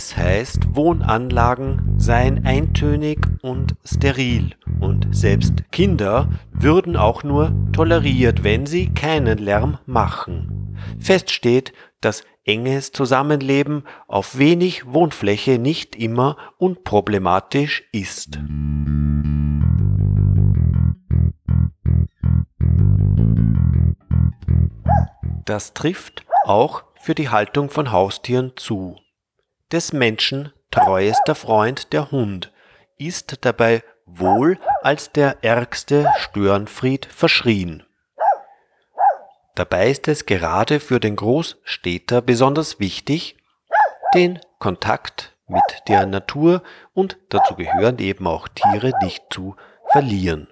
Es heißt, Wohnanlagen seien eintönig und steril und selbst Kinder würden auch nur toleriert, wenn sie keinen Lärm machen. Fest steht, dass enges Zusammenleben auf wenig Wohnfläche nicht immer unproblematisch ist. Das trifft auch für die Haltung von Haustieren zu. Des Menschen treuester Freund der Hund ist dabei wohl als der ärgste Störenfried verschrien. Dabei ist es gerade für den Großstädter besonders wichtig, den Kontakt mit der Natur und dazu gehören eben auch Tiere nicht zu verlieren.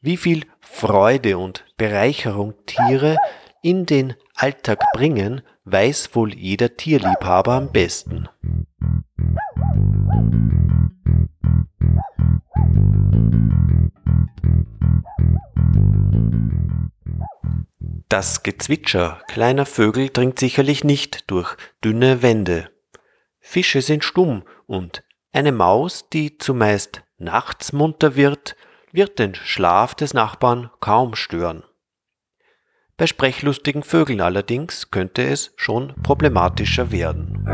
Wie viel Freude und Bereicherung Tiere in den Alltag bringen, weiß wohl jeder Tierliebhaber am besten. Das Gezwitscher kleiner Vögel dringt sicherlich nicht durch dünne Wände. Fische sind stumm und eine Maus, die zumeist nachts munter wird, wird den Schlaf des Nachbarn kaum stören. Bei sprechlustigen Vögeln allerdings könnte es schon problematischer werden.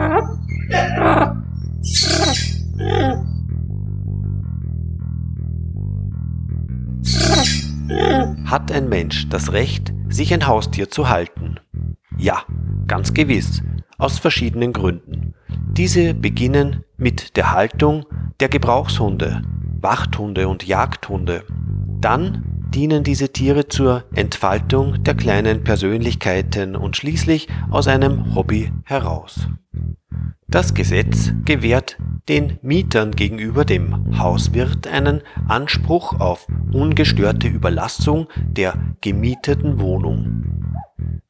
Hat ein Mensch das Recht, sich ein Haustier zu halten? Ja, ganz gewiss, aus verschiedenen Gründen. Diese beginnen mit der Haltung der Gebrauchshunde, Wachthunde und Jagdhunde. Dann dienen diese Tiere zur Entfaltung der kleinen Persönlichkeiten und schließlich aus einem Hobby heraus. Das Gesetz gewährt den Mietern gegenüber dem Hauswirt einen Anspruch auf ungestörte Überlassung der gemieteten Wohnung.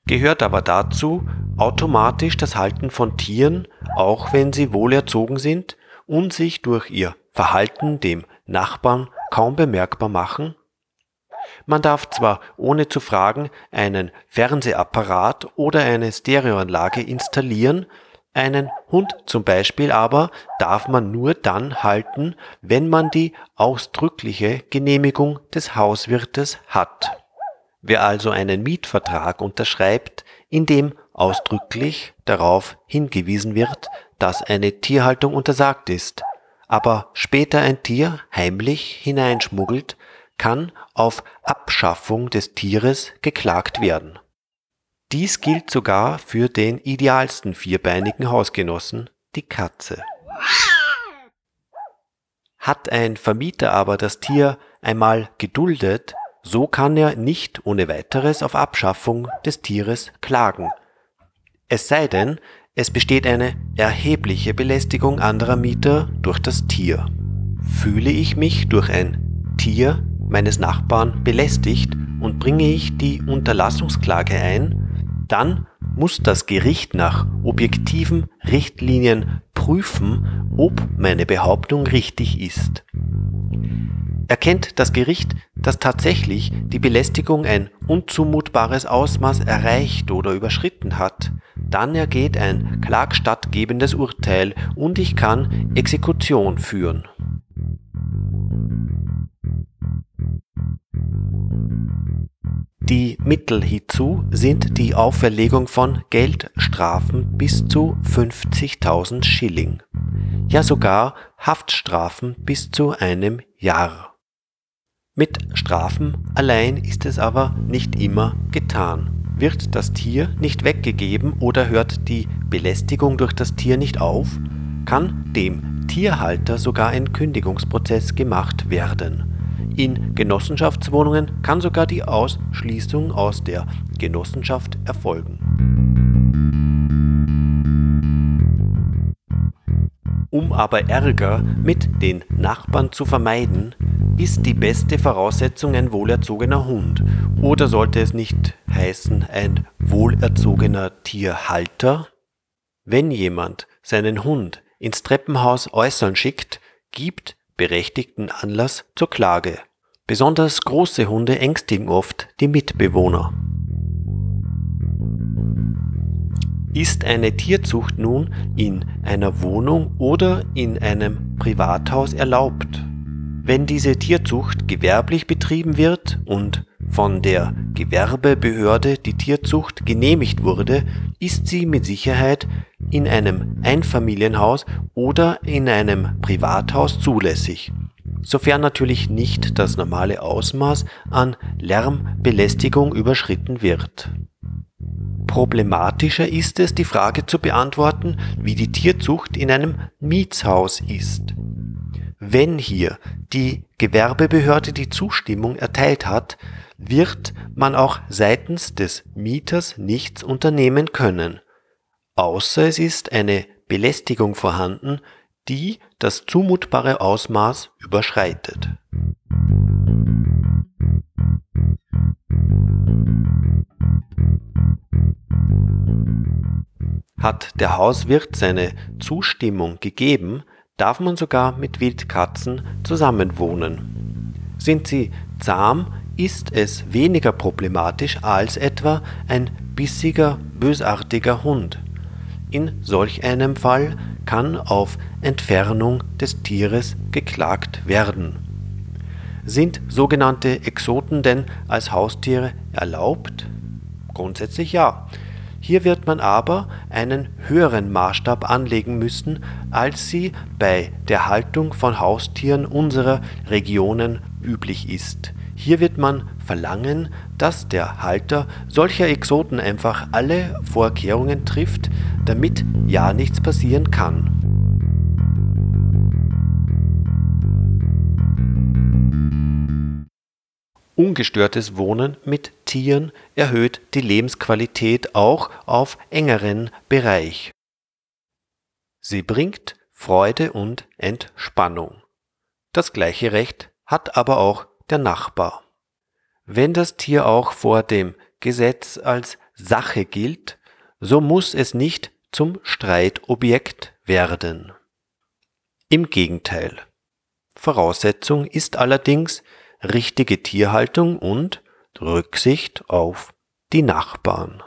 Gehört aber dazu automatisch das Halten von Tieren, auch wenn sie wohlerzogen sind und sich durch ihr Verhalten dem Nachbarn kaum bemerkbar machen man darf zwar ohne zu fragen einen Fernsehapparat oder eine Stereoanlage installieren, einen Hund zum Beispiel aber darf man nur dann halten, wenn man die ausdrückliche Genehmigung des Hauswirtes hat. Wer also einen Mietvertrag unterschreibt, in dem ausdrücklich darauf hingewiesen wird, dass eine Tierhaltung untersagt ist, aber später ein Tier heimlich hineinschmuggelt, kann auf Abschaffung des Tieres geklagt werden. Dies gilt sogar für den idealsten vierbeinigen Hausgenossen, die Katze. Hat ein Vermieter aber das Tier einmal geduldet, so kann er nicht ohne weiteres auf Abschaffung des Tieres klagen. Es sei denn, es besteht eine erhebliche Belästigung anderer Mieter durch das Tier. Fühle ich mich durch ein Tier meines Nachbarn belästigt und bringe ich die Unterlassungsklage ein, dann muss das Gericht nach objektiven Richtlinien prüfen, ob meine Behauptung richtig ist. Erkennt das Gericht, dass tatsächlich die Belästigung ein unzumutbares Ausmaß erreicht oder überschritten hat, dann ergeht ein klagstattgebendes Urteil und ich kann Exekution führen. Die Mittel hierzu sind die Auferlegung von Geldstrafen bis zu 50.000 Schilling, ja sogar Haftstrafen bis zu einem Jahr. Mit Strafen allein ist es aber nicht immer getan. Wird das Tier nicht weggegeben oder hört die Belästigung durch das Tier nicht auf, kann dem Tierhalter sogar ein Kündigungsprozess gemacht werden. In Genossenschaftswohnungen kann sogar die Ausschließung aus der Genossenschaft erfolgen. Um aber Ärger mit den Nachbarn zu vermeiden, ist die beste Voraussetzung ein wohlerzogener Hund. Oder sollte es nicht heißen ein wohlerzogener Tierhalter? Wenn jemand seinen Hund ins Treppenhaus äußern schickt, gibt berechtigten Anlass zur Klage. Besonders große Hunde ängstigen oft die Mitbewohner. Ist eine Tierzucht nun in einer Wohnung oder in einem Privathaus erlaubt? Wenn diese Tierzucht gewerblich betrieben wird und von der Gewerbebehörde die Tierzucht genehmigt wurde, ist sie mit Sicherheit in einem Einfamilienhaus oder in einem Privathaus zulässig, sofern natürlich nicht das normale Ausmaß an Lärmbelästigung überschritten wird. Problematischer ist es, die Frage zu beantworten, wie die Tierzucht in einem Mietshaus ist. Wenn hier die Gewerbebehörde die Zustimmung erteilt hat, wird man auch seitens des Mieters nichts unternehmen können, außer es ist eine Belästigung vorhanden, die das zumutbare Ausmaß überschreitet. Hat der Hauswirt seine Zustimmung gegeben, darf man sogar mit Wildkatzen zusammenwohnen. Sind sie zahm, ist es weniger problematisch als etwa ein bissiger, bösartiger Hund. In solch einem Fall kann auf Entfernung des Tieres geklagt werden. Sind sogenannte Exoten denn als Haustiere erlaubt? Grundsätzlich ja. Hier wird man aber einen höheren Maßstab anlegen müssen, als sie bei der Haltung von Haustieren unserer Regionen üblich ist. Hier wird man verlangen, dass der Halter solcher Exoten einfach alle Vorkehrungen trifft, damit ja nichts passieren kann Ungestörtes Wohnen mit Tieren erhöht die Lebensqualität auch auf engeren Bereich. Sie bringt Freude und Entspannung. Das gleiche Recht hat aber auch der Nachbar. Wenn das Tier auch vor dem Gesetz als Sache gilt, so muss es nicht zum Streitobjekt werden. Im Gegenteil. Voraussetzung ist allerdings, richtige Tierhaltung und Rücksicht auf die Nachbarn